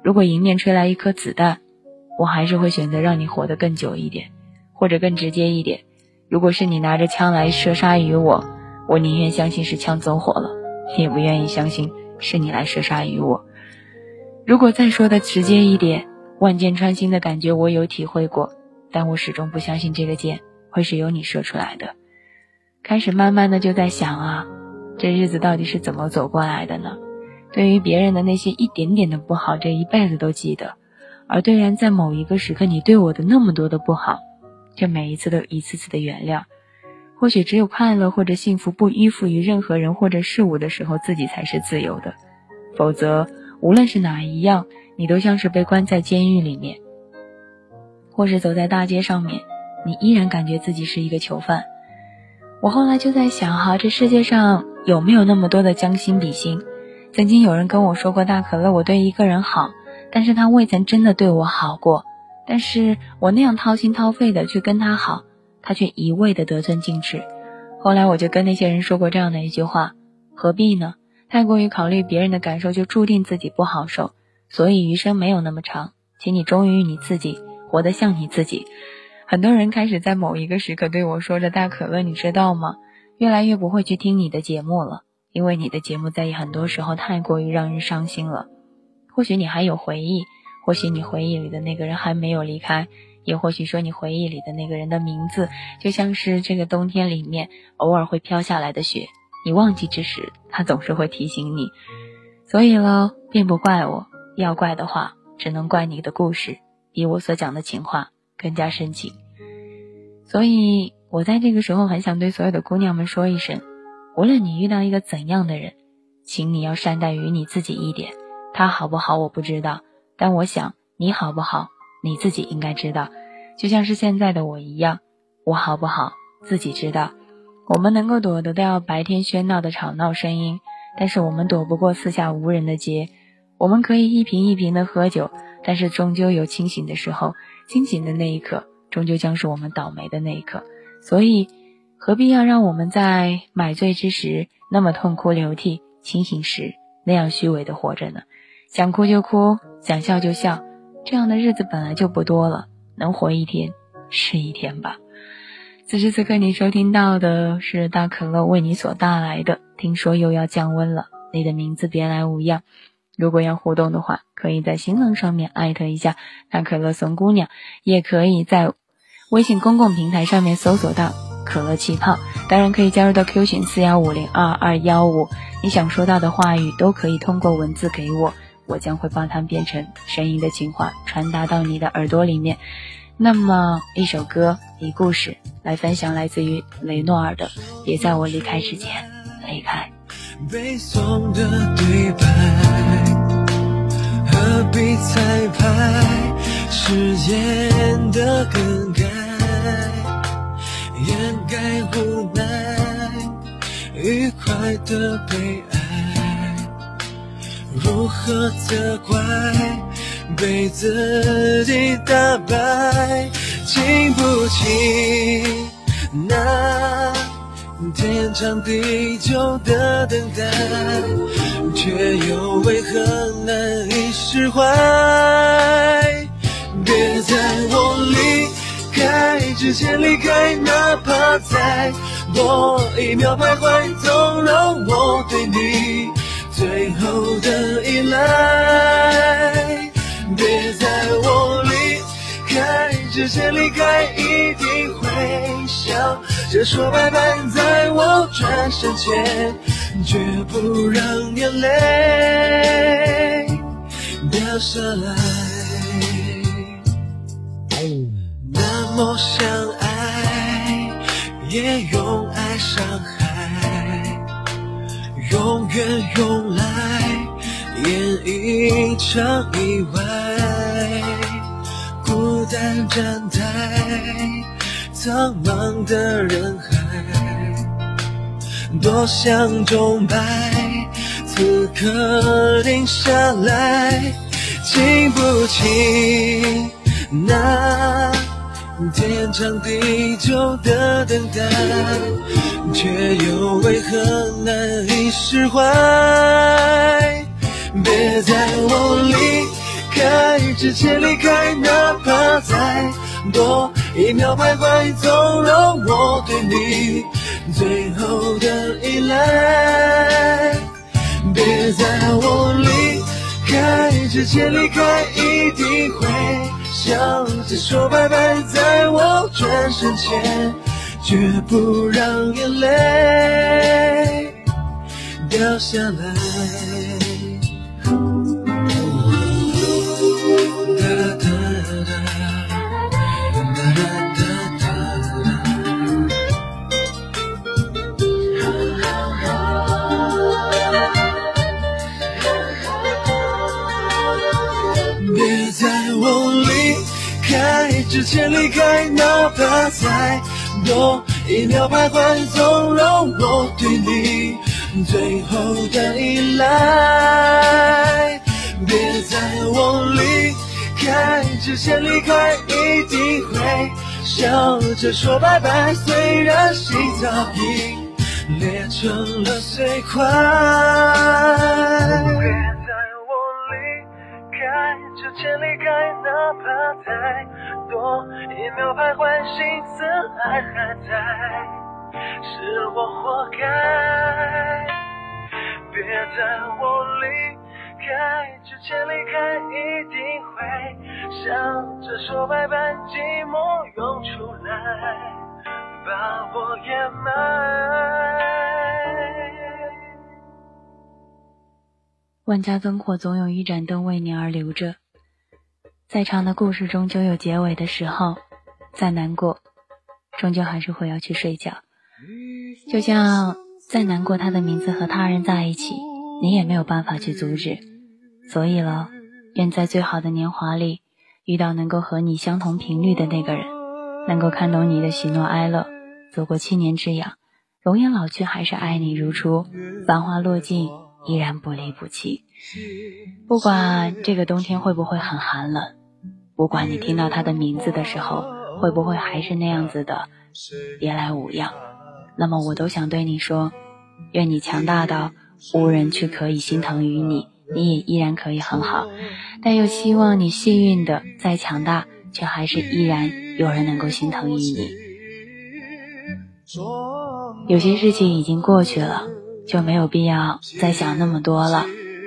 如果迎面吹来一颗子弹，我还是会选择让你活得更久一点，或者更直接一点。如果是你拿着枪来射杀于我，我宁愿相信是枪走火了。也不愿意相信是你来射杀于我。如果再说的直接一点，万箭穿心的感觉我有体会过，但我始终不相信这个箭会是由你射出来的。开始慢慢的就在想啊，这日子到底是怎么走过来的呢？对于别人的那些一点点的不好，这一辈子都记得；而对然在某一个时刻你对我的那么多的不好，却每一次都一次次的原谅。或许只有快乐或者幸福不依附于任何人或者事物的时候，自己才是自由的。否则，无论是哪一样，你都像是被关在监狱里面，或是走在大街上面，你依然感觉自己是一个囚犯。我后来就在想，哈，这世界上有没有那么多的将心比心？曾经有人跟我说过，大可乐，我对一个人好，但是他未曾真的对我好过，但是我那样掏心掏肺的去跟他好。他却一味的得寸进尺。后来我就跟那些人说过这样的一句话：何必呢？太过于考虑别人的感受，就注定自己不好受。所以余生没有那么长，请你忠于你自己，活得像你自己。很多人开始在某一个时刻对我说着：“大可乐，你知道吗？越来越不会去听你的节目了，因为你的节目在很多时候太过于让人伤心了。或许你还有回忆，或许你回忆里的那个人还没有离开。”也或许说，你回忆里的那个人的名字，就像是这个冬天里面偶尔会飘下来的雪。你忘记之时，他总是会提醒你。所以喽，并不怪我，要怪的话，只能怪你的故事比我所讲的情话更加深情。所以我在这个时候很想对所有的姑娘们说一声：无论你遇到一个怎样的人，请你要善待于你自己一点。他好不好我不知道，但我想你好不好。你自己应该知道，就像是现在的我一样，我好不好自己知道。我们能够躲得掉白天喧闹的吵闹声音，但是我们躲不过四下无人的街。我们可以一瓶一瓶的喝酒，但是终究有清醒的时候。清醒的那一刻，终究将是我们倒霉的那一刻。所以，何必要让我们在买醉之时那么痛哭流涕，清醒时那样虚伪的活着呢？想哭就哭，想笑就笑。这样的日子本来就不多了，能活一天是一天吧。此时此刻，你收听到的是大可乐为你所带来的。听说又要降温了，你的名字别来无恙。如果要互动的话，可以在新浪上面艾特一下大可乐怂姑娘，也可以在微信公共平台上面搜索到可乐气泡。当然可以加入到 Q 群四幺五零二二幺五，你想说到的话语都可以通过文字给我，我将会把它变成声音的情话传达到你的耳朵里面。那么，一首歌，一故事，来分享来自于雷诺尔的《别在我离开之前离开》。背诵的对白，何必彩排？誓言的更改，掩盖无奈，愉快的悲哀，如何责怪？被自己打败，经不起那天长地久的等待，却又为何难以释怀？别在我离开之前离开，哪怕再多一秒徘徊，总让我对你最后的依赖。别在我离开之前离开，一定会笑着说拜拜。在我转身前，绝不让眼泪掉下来。那么相爱，也用爱伤害，永远用来。演一场意外，孤单站台，苍茫的人海，多想钟摆，此刻停下来，经不起那天长地久的等待，却又为何难以释怀？别在我离开之前离开，哪怕再多一秒徘徊，纵容我对你最后的依赖。别在我离开之前离开，一定会笑着说拜拜，在我转身前，绝不让眼泪掉下来。之前离开，哪怕再多一秒徘徊，纵容我对你最后的依赖。别在我离开之前离开，一定会笑着说拜拜。虽然心早已裂成了碎块。别在我离开之前离开，哪怕再。多一秒徘徊，心思还还在，是我活该。别在我离开之前离开，一定会笑着说拜拜，寂寞涌出来，把我掩埋。万家灯火，总有一盏灯为你而留着。再长的故事终究有结尾的时候，再难过，终究还是会要去睡觉。就像再难过，他的名字和他人在一起，你也没有办法去阻止。所以了，愿在最好的年华里，遇到能够和你相同频率的那个人，能够看懂你的喜怒哀乐，走过七年之痒，容颜老去还是爱你如初，繁华落尽依然不离不弃。不管这个冬天会不会很寒冷。不管你听到他的名字的时候，会不会还是那样子的别来无恙，那么我都想对你说，愿你强大到无人去可以心疼于你，你也依然可以很好。但又希望你幸运的再强大，却还是依然有人能够心疼于你。有些事情已经过去了，就没有必要再想那么多了。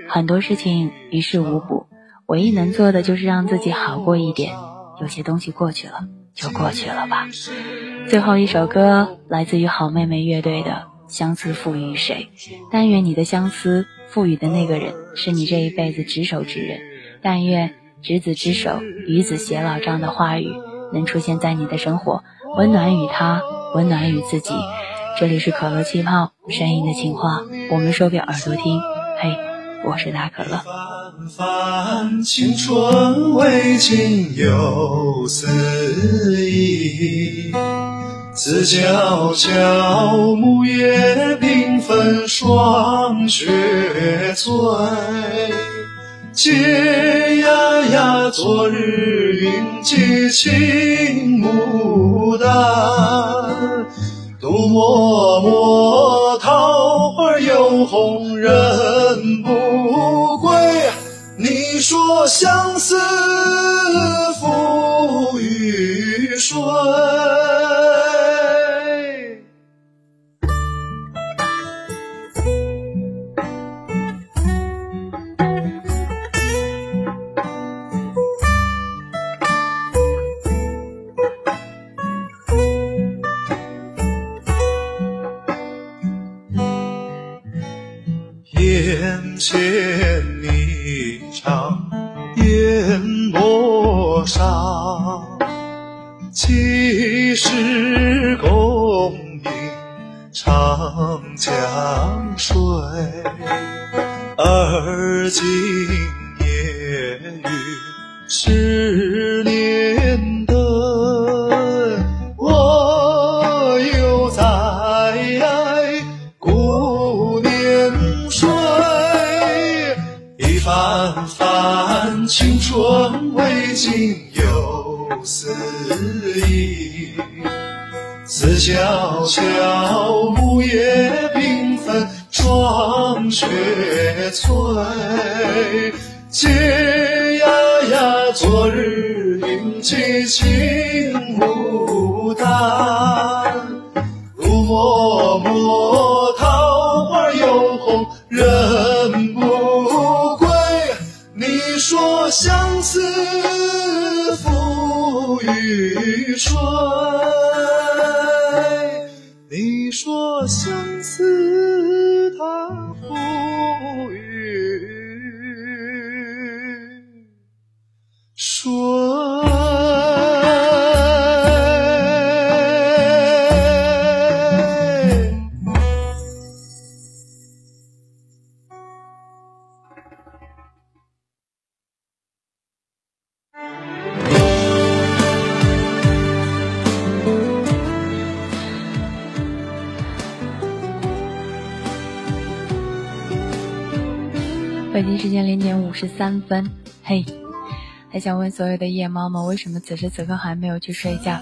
很多事情于事无补，唯一能做的就是让自己好过一点。有些东西过去了，就过去了吧。最后一首歌来自于好妹妹乐队的《相思赋予谁》，但愿你的相思赋予的那个人是你这一辈子执手之人。但愿执子之手，与子偕老这样的话语能出现在你的生活，温暖与他，温暖与自己。这里是可乐气泡，声音的情话，我们说给耳朵听。嘿，我是大可乐。泛泛青春未尽又思忆，自悄悄木叶缤纷霜雪催。嗟呀呀，昨日云髻青牡丹，独默默相思赋予谁？上，几时共饮长江水？而今夜雨十年青春未尽又思忆，自悄悄木叶缤纷霜雪催。嗟呀呀，昨日云髻青牡丹，北京时间零点五十三分，嘿，还想问所有的夜猫们，为什么此时此刻还没有去睡觉？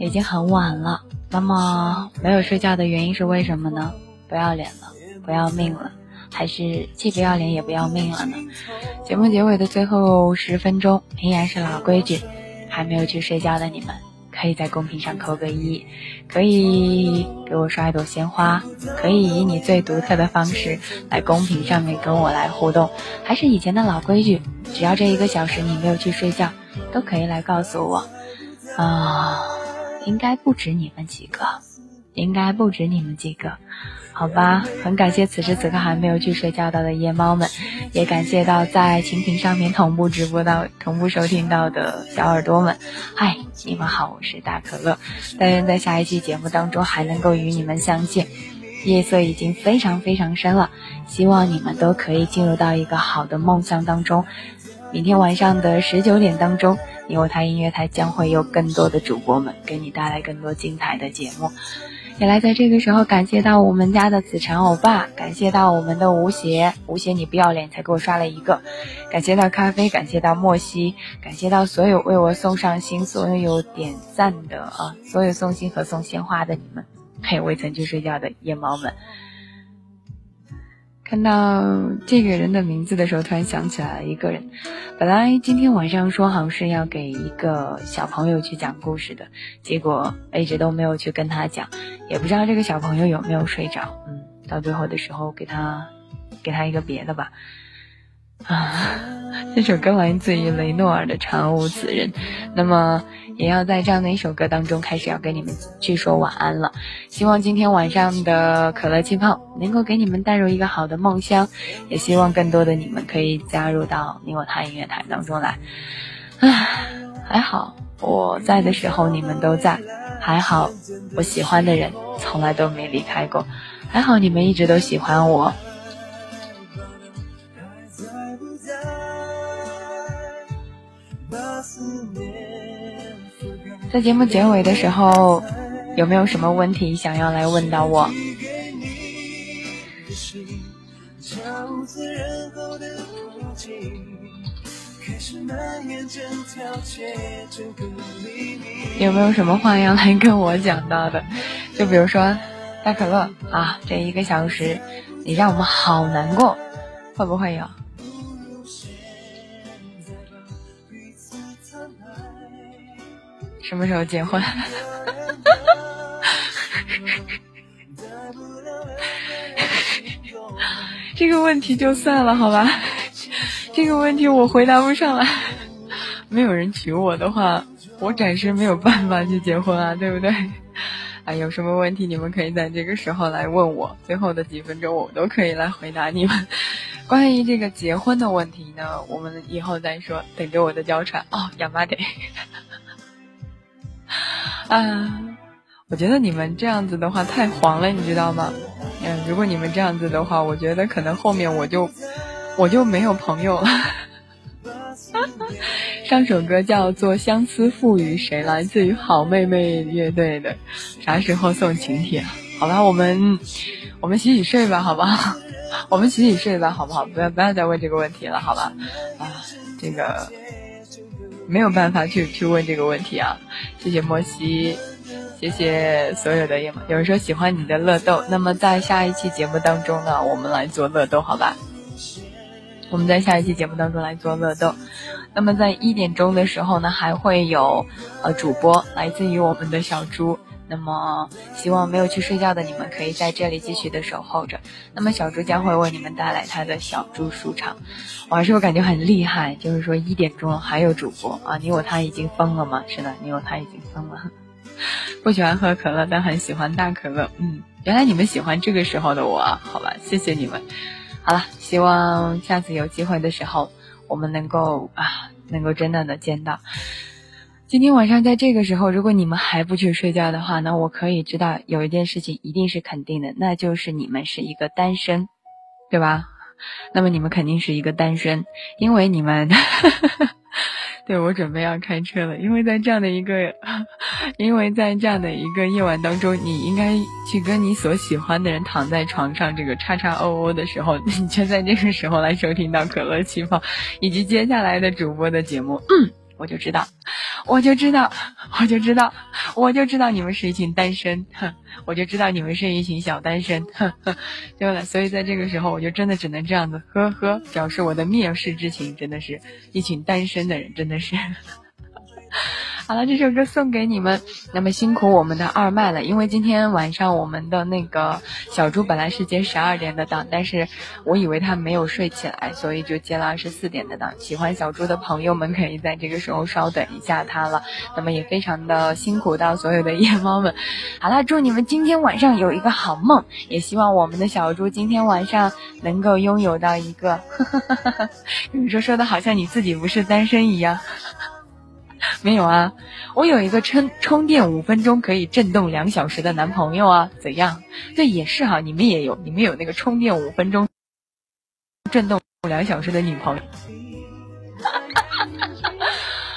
已经很晚了。那么没有睡觉的原因是为什么呢？不要脸了，不要命了，还是既不要脸也不要命了呢？节目结尾的最后十分钟，依然是老规矩，还没有去睡觉的你们。可以在公屏上扣个一，可以给我刷一朵鲜花，可以以你最独特的方式来公屏上面跟我来互动。还是以前的老规矩，只要这一个小时你没有去睡觉，都可以来告诉我。啊，应该不止你们几个，应该不止你们几个，好吧？很感谢此时此刻还没有去睡觉到的夜猫们，也感谢到在蜻蜓上面同步直播到、同步收听到的小耳朵们。嗨，你们好，我是大可乐。但愿在下一期节目当中还能够与你们相见。夜色已经非常非常深了，希望你们都可以进入到一个好的梦乡当中。明天晚上的十九点当中，你我他音乐台将会有更多的主播们给你带来更多精彩的节目。也来在这个时候感谢到我们家的子辰欧巴，感谢到我们的吴邪，吴邪你不要脸才给我刷了一个，感谢到咖啡，感谢到莫西，感谢到所有为我送上心、所有点赞的啊，所有送心和送鲜花的你们，还有未曾去睡觉的夜猫们。看到这个人的名字的时候，突然想起来了一个人。本来今天晚上说好是要给一个小朋友去讲故事的，结果一直都没有去跟他讲，也不知道这个小朋友有没有睡着。嗯，到最后的时候给他给他一个别的吧。啊，这首歌来自于雷诺尔的《长无此人》，那么也要在这样的一首歌当中开始要跟你们去说晚安了。希望今天晚上的可乐气泡能够给你们带入一个好的梦乡，也希望更多的你们可以加入到你我他音乐台当中来。唉，还好我在的时候你们都在，还好我喜欢的人从来都没离开过，还好你们一直都喜欢我。在节目结尾的时候，有没有什么问题想要来问到我？有没有什么话要来跟我讲到的？就比如说，大可乐啊，这一个小时你让我们好难过，会不会有？什么时候结婚？这个问题就算了，好吧。这个问题我回答不上来。没有人娶我的话，我暂时没有办法去结婚啊，对不对？啊，有什么问题你们可以在这个时候来问我，最后的几分钟我都可以来回答你们。关于这个结婚的问题呢，我们以后再说，等着我的娇喘哦，亚麻得。啊，我觉得你们这样子的话太黄了，你知道吗？嗯，如果你们这样子的话，我觉得可能后面我就我就没有朋友了。上首歌叫做《相思赋予谁》，来自于好妹妹乐队的。啥时候送请帖？好吧，我们我们洗洗睡吧，好不好？我们洗洗睡吧，好不好？不要不要再问这个问题了，好吧？啊，这个。没有办法去去问这个问题啊！谢谢莫西，谢谢所有的有有人说喜欢你的乐豆，那么在下一期节目当中呢，我们来做乐豆，好吧？我们在下一期节目当中来做乐豆，那么在一点钟的时候呢，还会有呃主播来自于我们的小猪。那么，希望没有去睡觉的你们可以在这里继续的守候着。那么，小猪将会为你们带来他的小猪书场。我是不是感觉很厉害？就是说一点钟还有主播啊！你我他已经疯了吗？是的，你我他已经疯了。不喜欢喝可乐，但很喜欢大可乐。嗯，原来你们喜欢这个时候的我！好吧，谢谢你们。好了，希望下次有机会的时候，我们能够啊，能够真的的见到。今天晚上在这个时候，如果你们还不去睡觉的话，那我可以知道有一件事情一定是肯定的，那就是你们是一个单身，对吧？那么你们肯定是一个单身，因为你们，对我准备要开车了，因为在这样的一个，因为在这样的一个夜晚当中，你应该去跟你所喜欢的人躺在床上，这个叉叉哦哦的时候，你却在这个时候来收听到可乐气泡以及接下来的主播的节目，嗯。我就知道，我就知道，我就知道，我就知道你们是一群单身，我就知道你们是一群小单身，对吧，所以在这个时候，我就真的只能这样子，呵呵，表示我的蔑视之情，真的是一群单身的人，真的是。好了，这首歌送给你们。那么辛苦我们的二麦了，因为今天晚上我们的那个小猪本来是接十二点的档，但是我以为他没有睡起来，所以就接了二十四点的档。喜欢小猪的朋友们可以在这个时候稍等一下他了。那么也非常的辛苦到所有的夜猫们。好了，祝你们今天晚上有一个好梦，也希望我们的小猪今天晚上能够拥有到一个，你说说的好像你自己不是单身一样。没有啊，我有一个充充电五分钟可以震动两小时的男朋友啊，怎样？这也是哈，你们也有，你们有那个充电五分钟震动两小时的女朋友。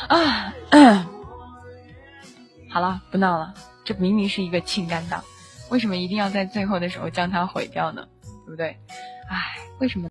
啊，好了，不闹了，这明明是一个情感档，为什么一定要在最后的时候将它毁掉呢？对不对？唉，为什么？